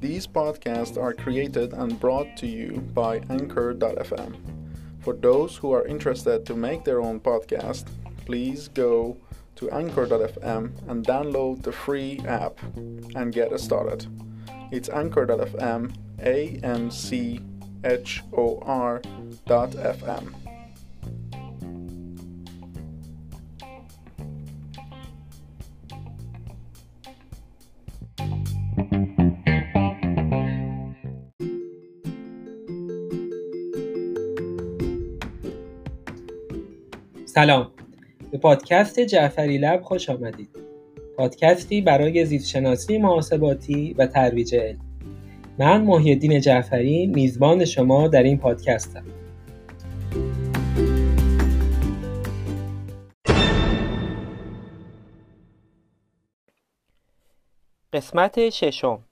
These podcasts are created and brought to you by Anchor.fm. For those who are interested to make their own podcast, please go to Anchor.fm and download the free app and get started. It's Anchor.fm, A N C H O R سلام. به پادکست جعفری لب خوش آمدید. پادکستی برای زیستشناسی محاسباتی و ترویج علم. من محیدین جعفری میزبان شما در این پادکستم. قسمت ششم.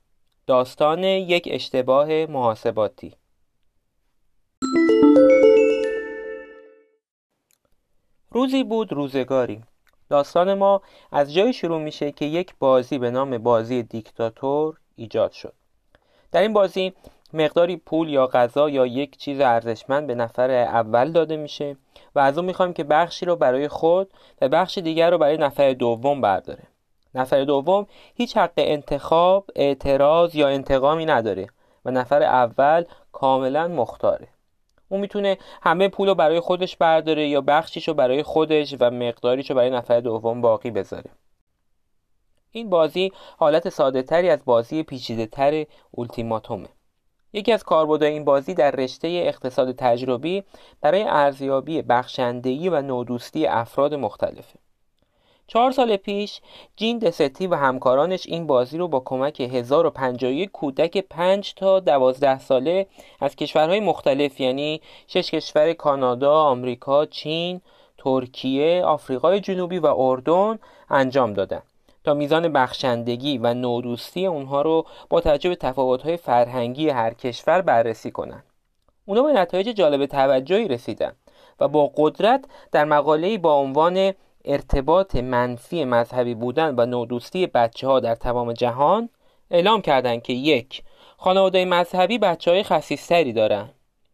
داستان یک اشتباه محاسباتی. روزی بود روزگاری. داستان ما از جایی شروع میشه که یک بازی به نام بازی دیکتاتور ایجاد شد. در این بازی مقداری پول یا غذا یا یک چیز ارزشمند به نفر اول داده میشه و از اون می‌خوایم که بخشی رو برای خود و بخش دیگر رو برای نفر دوم برداره. نفر دوم هیچ حق انتخاب، اعتراض یا انتقامی نداره و نفر اول کاملا مختاره. اون می‌تونه همه پول رو برای خودش برداره یا بخشیش رو برای خودش و مقداریش رو برای نفر دوم باقی بذاره. این بازی حالت ساده تری از بازی پیچیده تر اولتیماتومه. یکی از کاربردهای این بازی در رشته اقتصاد تجربی برای ارزیابی بخشندگی و نودوستی افراد مختلفه. چهار سال پیش جین دستی و همکارانش این بازی رو با کمک 1051 کودک 5 تا 12 ساله از کشورهای مختلف یعنی شش کشور کانادا، آمریکا، چین، ترکیه، آفریقای جنوبی و اردن انجام دادن تا میزان بخشندگی و نودوستی اونها رو با توجه به تفاوت‌های فرهنگی هر کشور بررسی کنند. اونا به نتایج جالب توجهی رسیدن و با قدرت در مقاله‌ای با عنوان ارتباط منفی مذهبی بودن و نودوستی بچه ها در تمام جهان اعلام کردند که یک خانواده مذهبی بچه های خصیصتری دارن.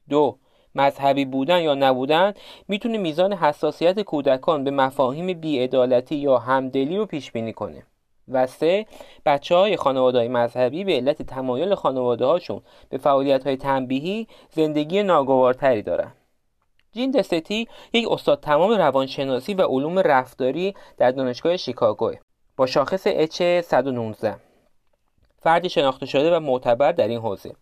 دو مذهبی بودن یا نبودن می‌تونه میزان حساسیت کودکان به مفاهیم بیعدالتی یا همدلی رو پیش بینی کنه. و سه بچه های خانواده مذهبی به علت تمایل خانواده هاشون به فعالیت های تنبیهی زندگی ناگوارتری دارن. جین دستی یک استاد تمام روانشناسی و علوم رفتاری در دانشگاه شیکاگو با شاخص اچ 119 فردی شناخته شده و معتبر در این حوزه.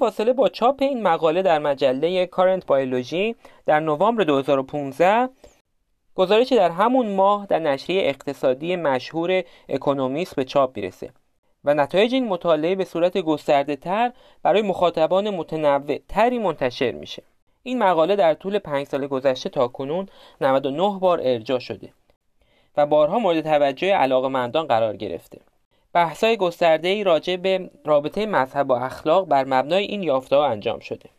فاصله با چاپ این مقاله در مجله کارنت بایولوژی در نوامبر 2015 گزارشی در همون ماه در نشریه اقتصادی مشهور اکونومیست به چاپ می‌رسه. و نتایج این مطالعه به صورت گسترده تر برای مخاطبان متنوع تری منتشر میشه. این مقاله در طول پنج سال گذشته تا کنون 99 بار ارجاع شده و بارها مورد توجه علاقمندان قرار گرفته. بحث‌های گسترده‌ای راجع به رابطه مذهب و اخلاق بر مبنای این یافته انجام شده.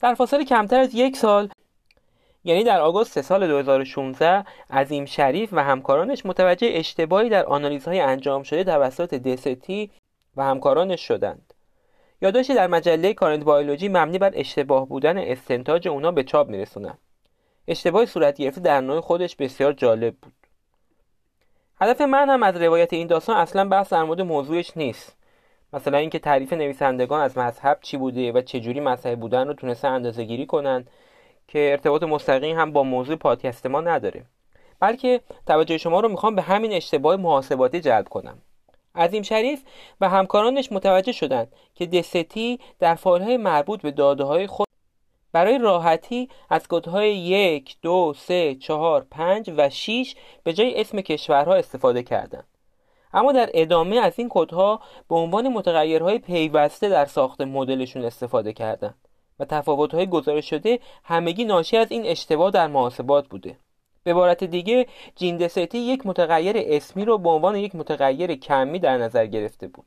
در فاصله کمتر از یک سال یعنی در آگوست سال 2016 عظیم شریف و همکارانش متوجه اشتباهی در آنالیزهای انجام شده توسط دستی و همکارانش شدند. یادداشتی در مجله کارنت بایولوژی مبنی بر اشتباه بودن استنتاج اونا به چاپ میرسونن. اشتباه صورت گرفته در نوع خودش بسیار جالب بود. هدف من هم از روایت این داستان اصلا بحث در مورد موضوعش نیست. مثلا اینکه تعریف نویسندگان از مذهب چی بوده و چجوری مذهبی بودن رو تونسته اندازه گیری کنن که ارتباط مستقیم هم با موضوع پادکست ما نداره بلکه توجه شما رو می‌خوام به همین اشتباه محاسباتی جلب کنم عظیم شریف و همکارانش متوجه شدند که دستی در فایل‌های مربوط به داده های خود برای راحتی از کدهای یک، دو، سه، چهار، پنج و 6 به جای اسم کشورها استفاده کردند. اما در ادامه از این کدها به عنوان متغیرهای پیوسته در ساخت مدلشون استفاده کردند و تفاوت‌های گزارش شده همگی ناشی از این اشتباه در محاسبات بوده. به عبارت دیگه جیندستی یک متغیر اسمی رو به عنوان یک متغیر کمی در نظر گرفته بود.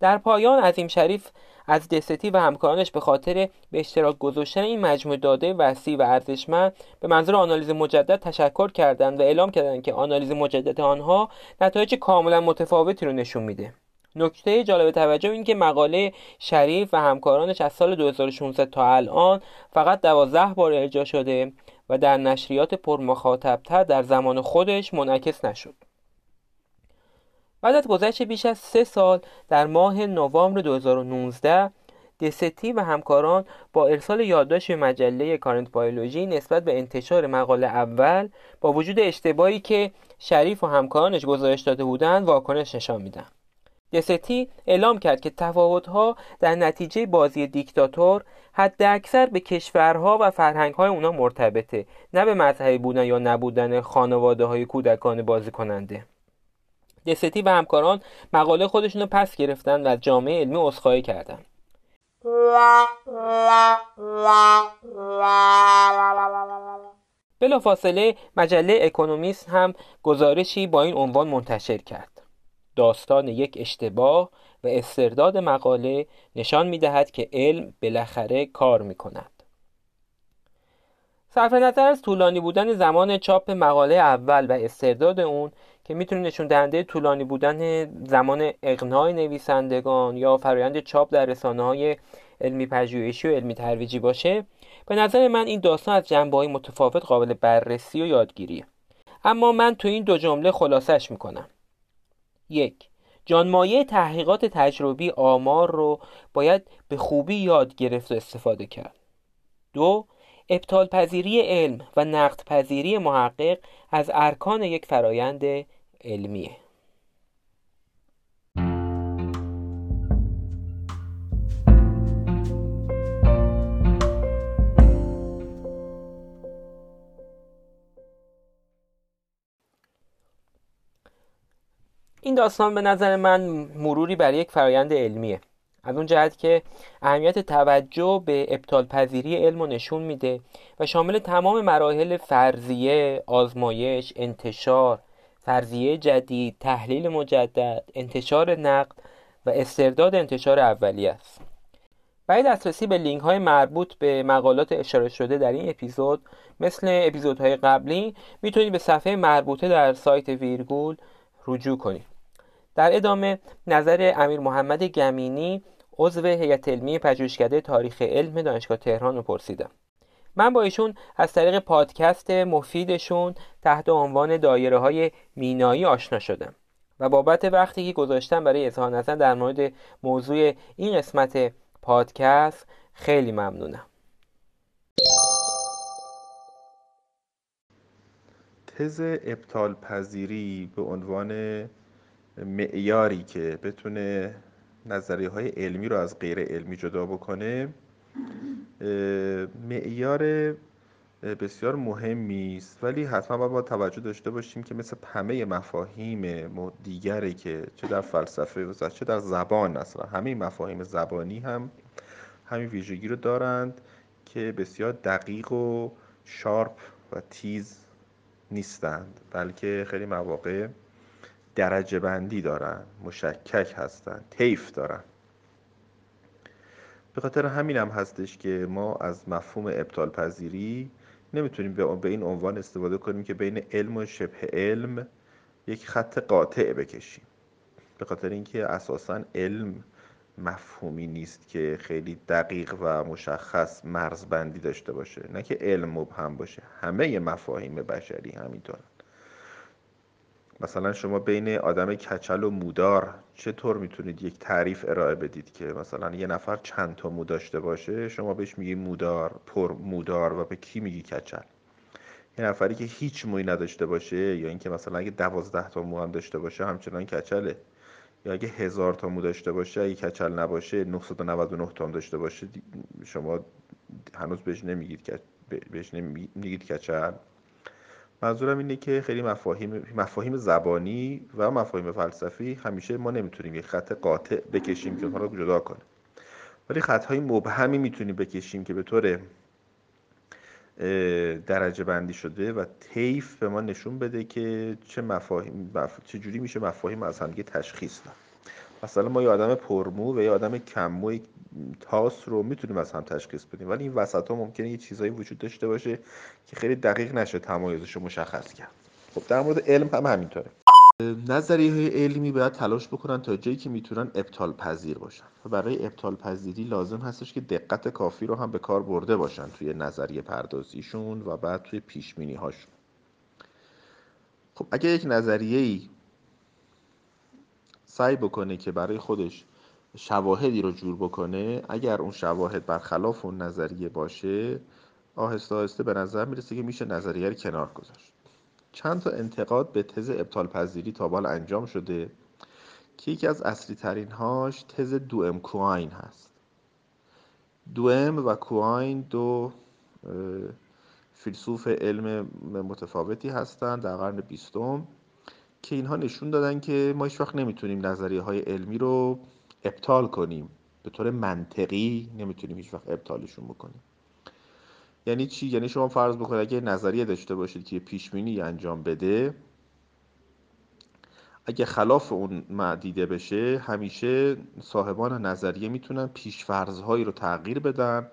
در پایان عظیم شریف از دستی و همکارانش به خاطر به اشتراک گذاشتن این مجموعه داده وسیع و ارزشمند به منظور آنالیز مجدد تشکر کردند و اعلام کردند که آنالیز مجدد آنها نتایج کاملا متفاوتی رو نشون میده نکته جالب توجه این که مقاله شریف و همکارانش از سال 2016 تا الان فقط دوازده بار ارجاع شده و در نشریات پرمخاطبتر در زمان خودش منعکس نشد. بعد از گذشت بیش از سه سال در ماه نوامبر 2019 دستی و همکاران با ارسال یادداشت به مجله کارنت بایولوژی نسبت به انتشار مقاله اول با وجود اشتباهی که شریف و همکارانش گزارش داده بودند واکنش نشان میدن. دستی اعلام کرد که تفاوتها در نتیجه بازی دیکتاتور حد اکثر به کشورها و فرهنگهای اونا مرتبطه نه به مذهبی بودن یا نبودن خانواده های کودکان بازی کننده دستی و همکاران مقاله خودشون رو پس گرفتن و جامعه علمی اصخایی کردن فاصله مجله اکونومیست هم گزارشی با این عنوان منتشر کرد داستان یک اشتباه و استرداد مقاله نشان می دهد که علم بالاخره کار می کند. صرف نظر از طولانی بودن زمان چاپ مقاله اول و استرداد اون که می‌تونه نشون دهنده طولانی بودن زمان اقناع نویسندگان یا فرایند چاپ در رسانه های علمی پژوهشی و علمی ترویجی باشه. به نظر من این داستان از جنبه های متفاوت قابل بررسی و یادگیریه. اما من تو این دو جمله خلاصش می‌کنم. یک جانمایه تحقیقات تجربی آمار رو باید به خوبی یاد گرفت و استفاده کرد. دو ابطال پذیری علم و نقد پذیری محقق از ارکان یک فرایند علمیه. این داستان به نظر من مروری بر یک فرایند علمیه. از اون جهت که اهمیت توجه به ابطال پذیری علم رو نشون میده و شامل تمام مراحل فرضیه، آزمایش، انتشار، فرضیه جدید، تحلیل مجدد، انتشار نقد و استرداد انتشار اولیه است. برای دسترسی به لینک های مربوط به مقالات اشاره شده در این اپیزود مثل اپیزودهای قبلی می‌تونید به صفحه مربوطه در سایت ویرگول رجوع کنید. در ادامه نظر امیر محمد گمینی عضو هیئت علمی پژوهشکده تاریخ علم دانشگاه تهران رو پرسیدم من با ایشون از طریق پادکست مفیدشون تحت عنوان دایره های مینایی آشنا شدم و بابت وقتی که گذاشتم برای اظهار نظر در مورد موضوع این قسمت پادکست خیلی ممنونم. تز ابطال پذیری به عنوان معیاری که بتونه نظریه های علمی رو از غیر علمی جدا بکنه معیار بسیار مهمی است. ولی حتما باید با توجه داشته باشیم که مثل همه مفاهیم دیگری که چه در فلسفه و چه در زبان اصلا همه مفاهیم زبانی هم همین ویژگی رو دارند که بسیار دقیق و شارپ و تیز نیستند بلکه خیلی مواقع درجه بندی دارن مشکک هستن طیف دارن. به خاطر همین هم هستش که ما از مفهوم ابطال پذیری نمی‌تونیم به این عنوان استفاده کنیم که بین علم و شبه علم یک خط قاطع بکشیم. به خاطر اینکه اساسا علم مفهومی نیست که خیلی دقیق و مشخص مرزبندی داشته باشه. نه که علم مبهم باشه. همه مفاهیم بشری همینطور مثلا شما بین آدم کچل و مودار چطور می‌تونید یک تعریف ارائه بدید که مثلا یه نفر چند تا مو داشته باشه شما بهش میگی مودار پر مودار و به کی میگی کچل؟ یه نفری که هیچ موی نداشته باشه یا اینکه مثلا اگه دوازده تا مو هم داشته باشه همچنان کچله. یا اگه هزار تا مو داشته باشه اگه کچل نباشه 999 تا هم داشته باشه شما هنوز بهش نمیگید بهش نمیگید کچل. منظورم اینه که خیلی مفاهیم مفاهیم زبانی و مفاهیم فلسفی همیشه ما نمی‌تونیم یک خط قاطع بکشیم که اونها رو جدا کنه. ولی خطهای مبهمی می‌تونیم بکشیم که به طور درجه بندی شده و طیف به ما نشون بده که چه مفاهیم چه جوری میشه مفاهیم از همدیگه تشخیص داد. مثلا ما یه آدم پرمو و یه آدم کممو تاس رو می‌تونیم از هم تشخیص بدیم. ولی این وسط ها ممکنه یه چیزایی وجود داشته باشه که خیلی دقیق نشه تمایزش رو مشخص کرد. خب در مورد علم هم همینطوره. نظریه های علمی باید تلاش بکنن تا جایی که می‌تونن ابطال پذیر باشن. و برای ابطال پذیری لازم هستش که دقت کافی رو هم به کار برده باشن توی نظریه پردازیشون و بعد توی پیش هاشون خب اگه یک نظریه ای سعی بکنه که برای خودش شواهدی رو جور بکنه اگر اون شواهد برخلاف اون نظریه باشه آهسته آهسته به نظر می‌رسه که میشه نظریه رو کنار گذاشت. چند تا انتقاد به تز ابطال پذیری تا بال انجام شده که یکی از اصلی ترین هاش تز دوم کوین هست. دوم و کوین دو فیلسوف علم متفاوتی هستند در قرن بیستم. که اینها نشون دادن که ما هیچ وقت نمی‌تونیم نظریه های علمی رو ابطال کنیم. به طور منطقی نمی‌تونیم هیچ وقت ابطالشون بکنیم. یعنی چی؟ یعنی شما فرض بکنید اگه نظریه داشته باشید که پیش بینی انجام بده اگه خلاف اون دیده بشه همیشه صاحبان نظریه می‌تونن پیشفرضهایی رو تغییر بدن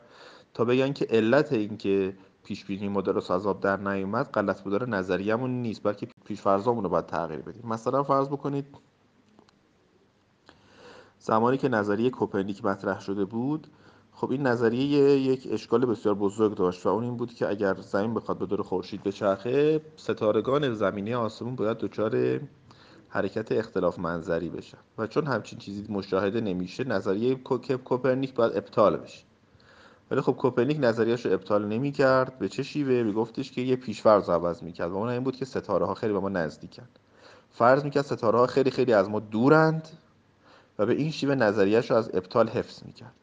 تا بگن که علت این که پیش بینی از آب در نیومد غلط بودار نظریه‌مون نیست بلکه پیشفرضامون رو باید تغییر بدیم. مثلا فرض بکنید زمانی که نظریه کوپرنیک مطرح شده بود خب این نظریه یک اشکال بسیار بزرگ داشت و اون این بود که اگر زمین بخواد به دور خورشید بچرخه ستارگان زمینی آسمون باید دچار حرکت اختلاف منظری بشن. و چون همچین چیزی مشاهده نمیشه نظریه کوپرنیک باید ابطال بشه. ولی خب کوپرنیک نظریهش رو ابطال نمی‌کرد. به چه شیوه؟ میگفتش که یه پیشفرض عوض می‌کرد و اون این بود که ستاره ها خیلی به ما نزدیکن فرض می‌کرد ستاره ها خیلی خیلی از ما دورند و به این شیوه نظریهش رو از ابطال حفظ می‌کرد.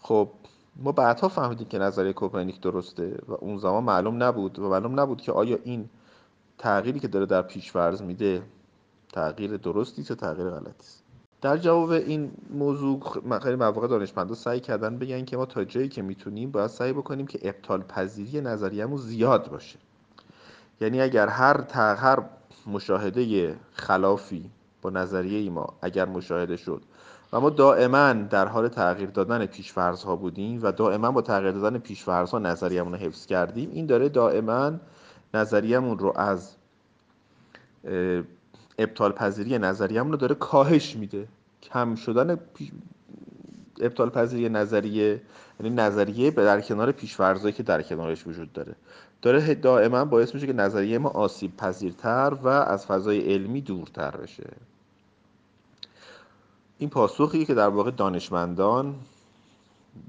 خب ما بعدها فهمیدیم که نظریه کوپرنیک درسته و اون زمان معلوم نبود و معلوم نبود که آیا این تغییری که داره در پیشفرض میده تغییر درستی یا تغییر غلطی است. در جواب این موضوع خیلی مواقع دانشمندا سعی کردن بگن که ما تا جایی که می‌تونیم باید سعی بکنیم که ابطال پذیری نظریه‌مون زیاد باشه. یعنی اگر هر هر مشاهده خلافی با نظریه ما اگر مشاهده شد و ما دائما در حال تغییر دادن پیشفرض ها بودیم و دائما با تغییر دادن پیشفرض ها نظریه‌مون رو حفظ کردیم این داره دائما نظریه‌مون رو از ابطال پذیری نظریه‌مون رو داره کاهش میده. کم شدن ابطال پذیری نظریه یعنی نظریه در کنار پیشفرضایی که در کنارش وجود داره. داره دائما باعث میشه که نظریه ما آسیب پذیرتر و از فضای علمی دورتر بشه. این پاسخی که در واقع دانشمندان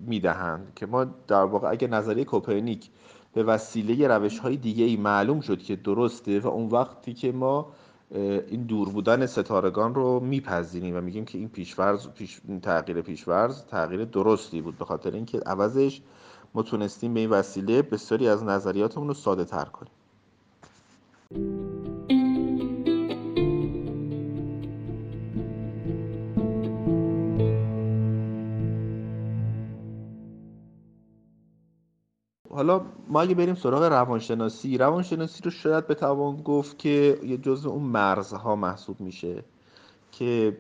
می‌دهند که ما در واقع اگر نظریه کوپرنیک به وسیله روش های دیگه ای معلوم شد که درسته و اون وقتی که ما این دور بودن ستارگان رو میپذیریم و میگیم که این پیشورز پیش تغییر پیشورز تغییر درستی بود به خاطر اینکه عوضش ما تونستیم به این وسیله بسیاری از نظریاتمون رو ساده تر کنیم. حالا ما اگه بریم سراغ روانشناسی روانشناسی رو شاید بتوان گفت که یه جزء اون مرزها محسوب میشه که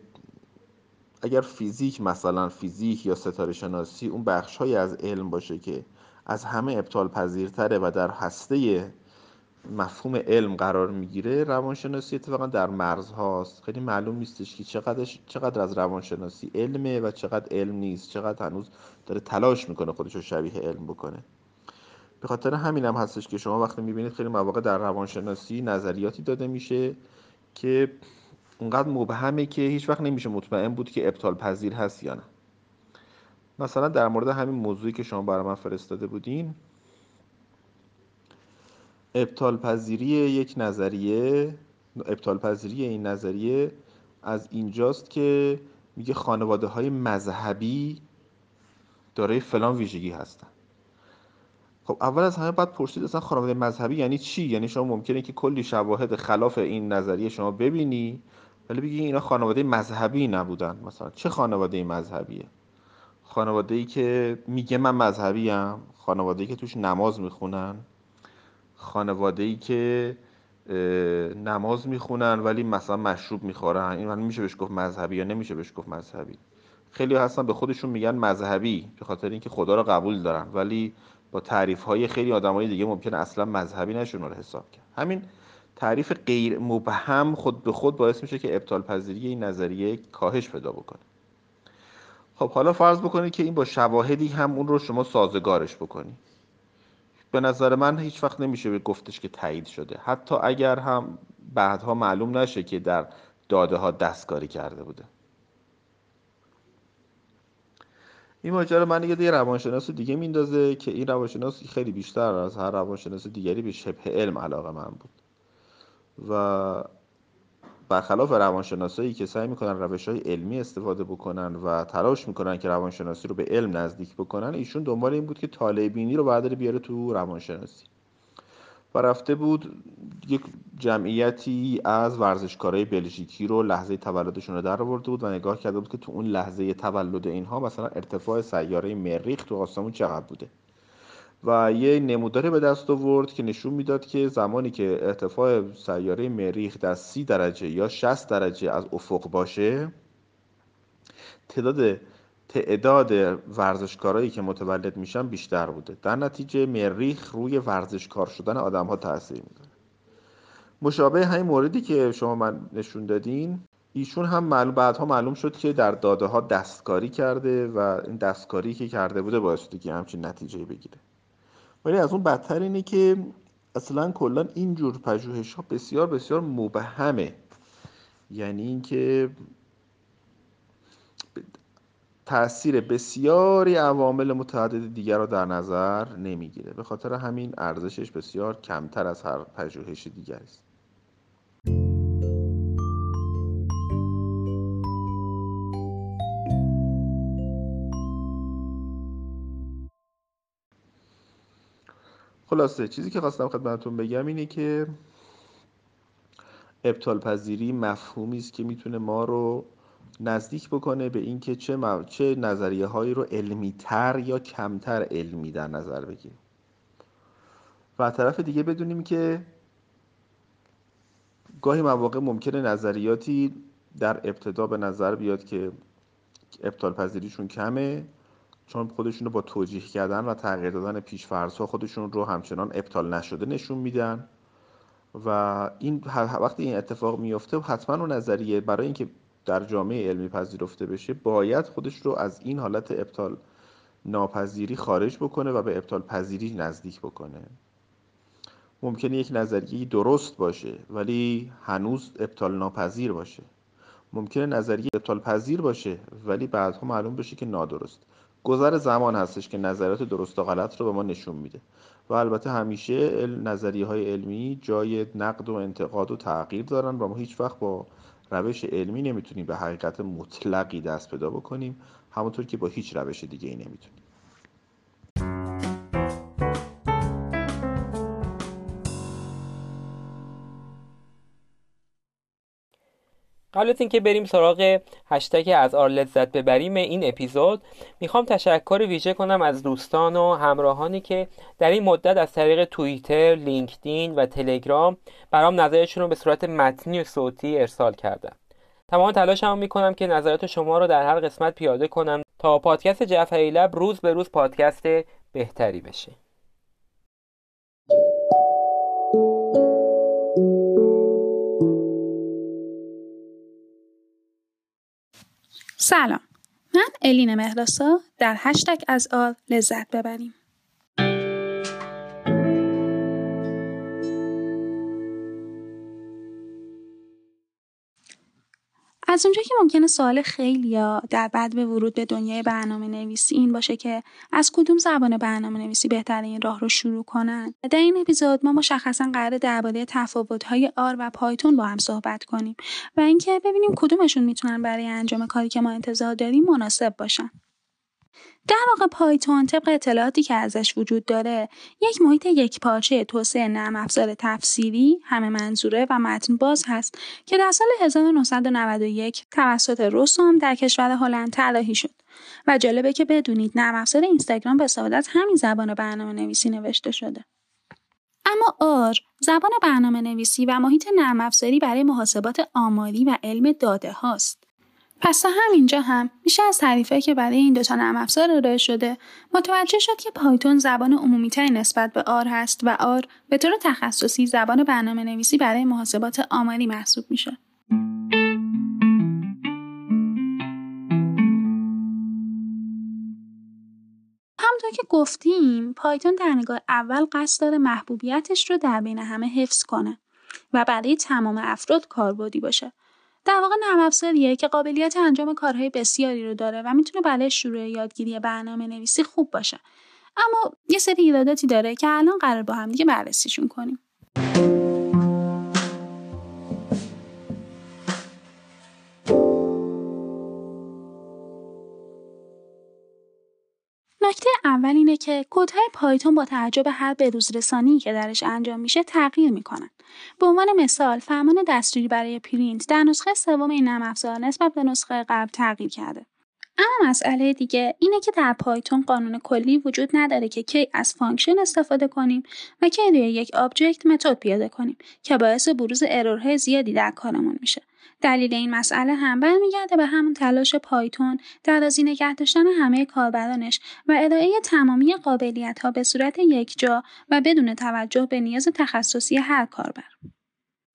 اگر فیزیک مثلا فیزیک یا ستاره شناسی اون بخش از علم باشه که از همه ابطال پذیرتره و در هسته مفهوم علم قرار می‌گیره روانشناسی اتفاقا در مرز هاست خیلی معلوم نیستش که چقدر چقدر از روانشناسی علمه و چقدر علم نیست. چقدر هنوز داره تلاش می‌کنه خودش رو شبیه علم بکنه. به خاطر همین هم هستش که شما وقتی می‌بینید خیلی مواقع در روانشناسی نظریاتی داده میشه که اونقدر مبهمه که هیچ وقت نمیشه مطمئن بود که ابطال پذیر هست یا نه. مثلا در مورد همین موضوعی که شما برای من فرستاده بودین ابطال پذیری یک نظریه ابطال پذیری این نظریه از اینجاست که میگه خانواده های مذهبی دارای فلان ویژگی هستن. خب اول از همه باید پرسید اصلا خانواده مذهبی یعنی چی؟ یعنی شما ممکنه که کلی شواهد خلاف این نظریه شما ببینی ولی بگی اینا خانواده مذهبی نبودن. مثلا چه خانواده مذهبیه؟ خانواده ای که میگه من مذهبی ام خانواده ای که توش نماز می‌خونن خانواده ای که نماز می‌خونن ولی مثلا مشروب می‌خورن. این من میشه بهش گفت مذهبی یا نمیشه بهش گفت مذهبی؟ خیلی هستن به خودشون میگن مذهبی به خاطر اینکه خدا رو قبول دارن. ولی با تعریف های خیلی آدمای دیگه ممکن اصلا مذهبی نشون رو حساب کرد. همین تعریف غیر مبهم خود به خود باعث میشه که ابطال پذیری این نظریه کاهش پیدا بکنه. خب حالا فرض بکنید که این با شواهدی هم اون رو شما سازگارش بکنی. به نظر من هیچ وقت نمیشه به گفتش که تایید شده. حتی اگر هم بعدها معلوم نشه که در داده ها دستکاری کرده بوده. این ماجرا من یه یه روانشناس دیگه میندازه که این روانشناس خیلی بیشتر از هر روانشناس دیگری به شبه علم علاقه من بود. و برخلاف روانشناسایی که سعی می‌کنن روش های علمی استفاده بکنن و تلاش می‌کنن که روانشناسی رو به علم نزدیک بکنن ایشون دنبال این بود که طالع رو برداره بیاره تو روانشناسی. و رفته بود یک جمعیتی از ورزشکارای بلژیکی رو لحظه تولدشون رو در آورده بود و نگاه کرده بود که تو اون لحظه تولد اینها مثلا ارتفاع سیاره مریخ تو آسمون چقدر بوده. و یه نموداری به دست آورد که نشون می‌داد که زمانی که ارتفاع سیاره مریخ در سی درجه یا 60 درجه از افق باشه تعداد تعداد ورزشکارایی که متولد میشن بیشتر بوده. در نتیجه مریخ روی ورزشکار شدن آدم ها تاثیر می‌ذاره. مشابه همین موردی که شما من نشون دادین ایشون هم معلوم بعدها معلوم شد که در داده ها دستکاری کرده و این دستکاری که کرده بوده باعث شده که همچین نتیجه بگیره. ولی از اون بدتر اینه که اصلا کلا اینجور پژوهش ها بسیار بسیار مبهمه. یعنی اینکه تاثیر بسیاری عوامل متعدد دیگر را در نظر نمی‌گیره. به خاطر همین ارزشش بسیار کمتر از هر پژوهش دیگری است. خلاصه چیزی که خواستم خدمتتون بگم اینه که ابطال پذیری مفهومی است که می‌تونه ما رو نزدیک بکنه به اینکه چه, چه نظریه هایی رو علمی تر یا کمتر علمی در نظر بگیریم. و طرف دیگه بدونیم که گاهی مواقع ممکنه نظریاتی در ابتدا به نظر بیاد که ابطال پذیریشون کمه چون خودشون رو با توجیه کردن و تغییر دادن پیشفرض خودشون رو همچنان ابطال نشده نشون میدن. و این وقتی این اتفاق میفته حتما اون نظریه برای اینکه در جامعه علمی پذیرفته بشه باید خودش رو از این حالت ابطال ناپذیری خارج بکنه و به ابطال پذیری نزدیک بکنه. ممکنه یک نظریه درست باشه ولی هنوز ابطال ناپذیر باشه. ممکنه نظریه ابطال پذیر باشه ولی بعدها معلوم بشه که نادرست. گذر زمان هستش که نظریات درست و غلط رو به ما نشون میده. و البته همیشه نظریه های علمی جای نقد و انتقاد و تغییر دارن و ما هیچ وقت با روش علمی نمی‌تونیم به حقیقت مطلقی دست پیدا بکنیم همونطور که با هیچ روش دیگه ای نمی‌تونیم. از اینکه بریم سراغ هشتگ از آر لذت ببریم این اپیزود می‌خوام تشکر ویژه کنم از دوستان و همراهانی که در این مدت از طریق توییتر، لینکدین و تلگرام برام نظرشون رو به صورت متنی و صوتی ارسال کردن. تمام تلاشمو می‌کنم که نظرات شما رو در هر قسمت پیاده کنم تا پادکست جعفری لب روز به روز پادکست بهتری بشه. سلام. من الین مهراسا در هشتگ از آل لذت ببریم. از اونجا که ممکنه سوال خیلی یا در بعد به ورود به دنیای برنامه نویسی این باشه که از کدوم زبان برنامه نویسی بهتر این راه رو شروع کنن. در این اپیزود ما مشخصا قرار درباره های آر و پایتون با هم صحبت کنیم و اینکه ببینیم کدومشون می‌تونن برای انجام کاری که ما انتظار داریم مناسب باشن. در واقع پایتون طبق اطلاعاتی که ازش وجود داره یک محیط یک پارچه توسعه نرم افزار تفسیری همه منظوره و متن باز هست که در سال 1991 توسط روسوم در کشور هلند طراحی شد و جالبه که بدونید نرم افزار اینستاگرام به سعادت همین زبان برنامه نویسی نوشته شده. اما آر زبان برنامه نویسی و محیط نرم افزاری برای محاسبات آماری و علم داده هاست. پس تا همینجا هم میشه از تعریفه که برای این دوتا نرم افزار ارائه شده متوجه شد که پایتون زبان عمومیتری نسبت به آر هست و آر به طور تخصصی زبان برنامه نویسی برای محاسبات آماری محسوب میشه. همونطور که گفتیم پایتون در نگاه اول قصد داره محبوبیتش رو در بین همه حفظ کنه و برای تمام افراد کاربردی باشه در واقع نرم افزاریه که قابلیت انجام کارهای بسیاری رو داره و می‌تونه برای شروع یادگیری برنامه نویسی خوب باشه. اما یه سری ایراداتی داره که الان قرار با هم دیگه بررسیشون کنیم. نکته اول اینه که کدهای Python با توجه به هر بروزرسانی که درش انجام میشه تغییر می‌کنن. به عنوان مثال فرمان دستوری برای پرینت در نسخه سوم این نرم افزار نسبت به نسخه قبل تغییر کرده. اما مسئله دیگه اینه که در Python قانون کلی وجود نداره که کی از function استفاده کنیم و کی روی یک object متد پیاده کنیم که باعث بروز error های زیادی در کارمون میشه. دلیل این مسئله هم برمیگرده به همون تلاش Python در رازی نگه داشتن همه کاربرانش و ارائه تمامی قابلیت ها به صورت یکجا و بدون توجه به نیاز تخصصی هر کاربر.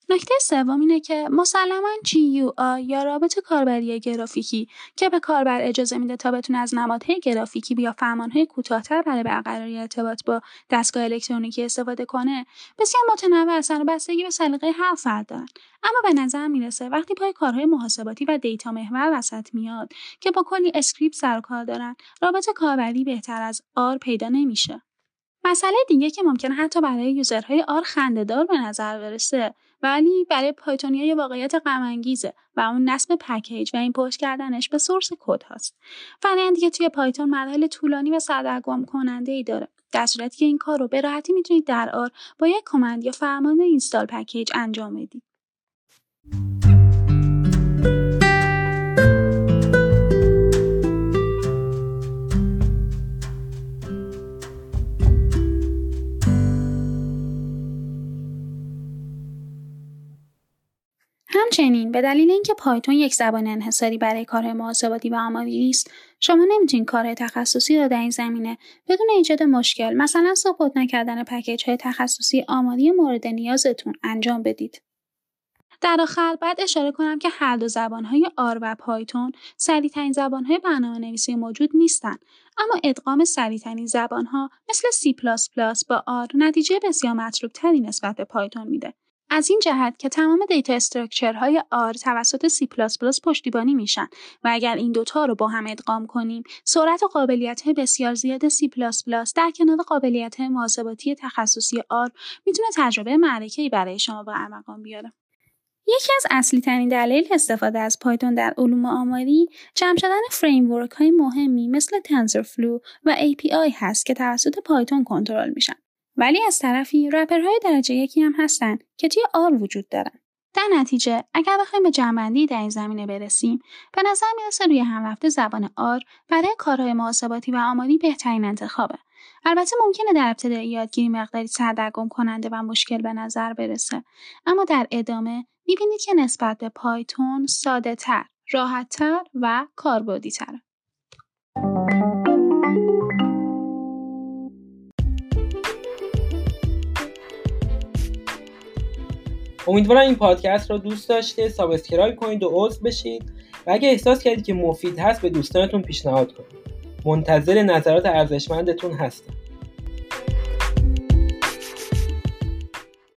نکته سوم اینه که مسلما GUI یا رابط کاربری گرافیکی که به کاربر اجازه میده تا بتونه از نمادهای گرافیکی یا فرمانهای کوتاهتر برای برقراری ارتباط با دستگاه الکترونیکی استفاده کنه بسیار متنوع هستن و بستگی به سلیقه هر فرد دارن. اما به نظر می‌رسه وقتی پای کارهای محاسباتی و data محور وسط میاد که با کلی script سر کار دارن رابط کاربری بهتر از R پیدا نمیشه. مسئله دیگه که ممکنه حتی برای user های R خندهدار به نظر برسه ولی برای Python یا یه واقعیت غم و اون نصب package و این پشت کردنش به source code هاست. فرآیندی که توی Python مراحل طولانی و سردرگم کننده ای داره. در صورتی که این کار رو به راحتی می‌تونید در R با یک کمند یا فرمان اینستال پکیج انجام بدید. همچنین به دلیل اینکه پایتون یک زبان انحصاری برای کارهای محاسباتی و آماری است شما نمی‌تونید کارهای تخصصی را در این زمینه بدون ایجاد مشکل مثلا support نکردن package های تخصصی آماری مورد نیازتون انجام بدید. در آخر باید اشاره کنم که هر دو زبانهای R و Python سریعترین زبانهای برنامه نویسی موجود نیستند اما ادغام سریعترین زبانها مثل C++ با R نتیجه بسیار مطلوبتری نسبت به Python میده. از این جهت که تمام data های R توسط C++ پشتیبانی میشن و اگر این دوتا رو با هم ادغام کنیم سرعت و قابلیت بسیار زیاد C++ در کنار قابلیت محاسباتی تخصصی R می‌تونه تجربه معرکه‌ای برای شما به ارمغان بیاره یکی از اصلی ترین دلایل استفاده از Python در علوم آماری جمع شدن framework های مهمی مثل TensorFlow و API هست که توسط Python کنترل میشن. ولی از طرفی wrapper های درجه یکی هم هستن که توی R وجود دارن. در نتیجه اگر بخوایم به جنبندی در این زمینه برسیم به نظر می‌رسه روی هم رفته زبان آر برای کارهای محاسباتی و آماری بهترین انتخابه البته ممکنه در ابتدای یادگیری مقداری سردرگم کننده و مشکل به نظر برسه اما در ادامه می‌بینید که نسبت به پایتون ساده تر، راحت تر و کاربردی تره. امیدوارم این پادکست را دوست داشته سابسکرایب کنید و عضو بشید و اگه احساس کردید که مفید هست به دوستانتون پیشنهاد کنید. منتظر نظرات ارزشمندتون هستم.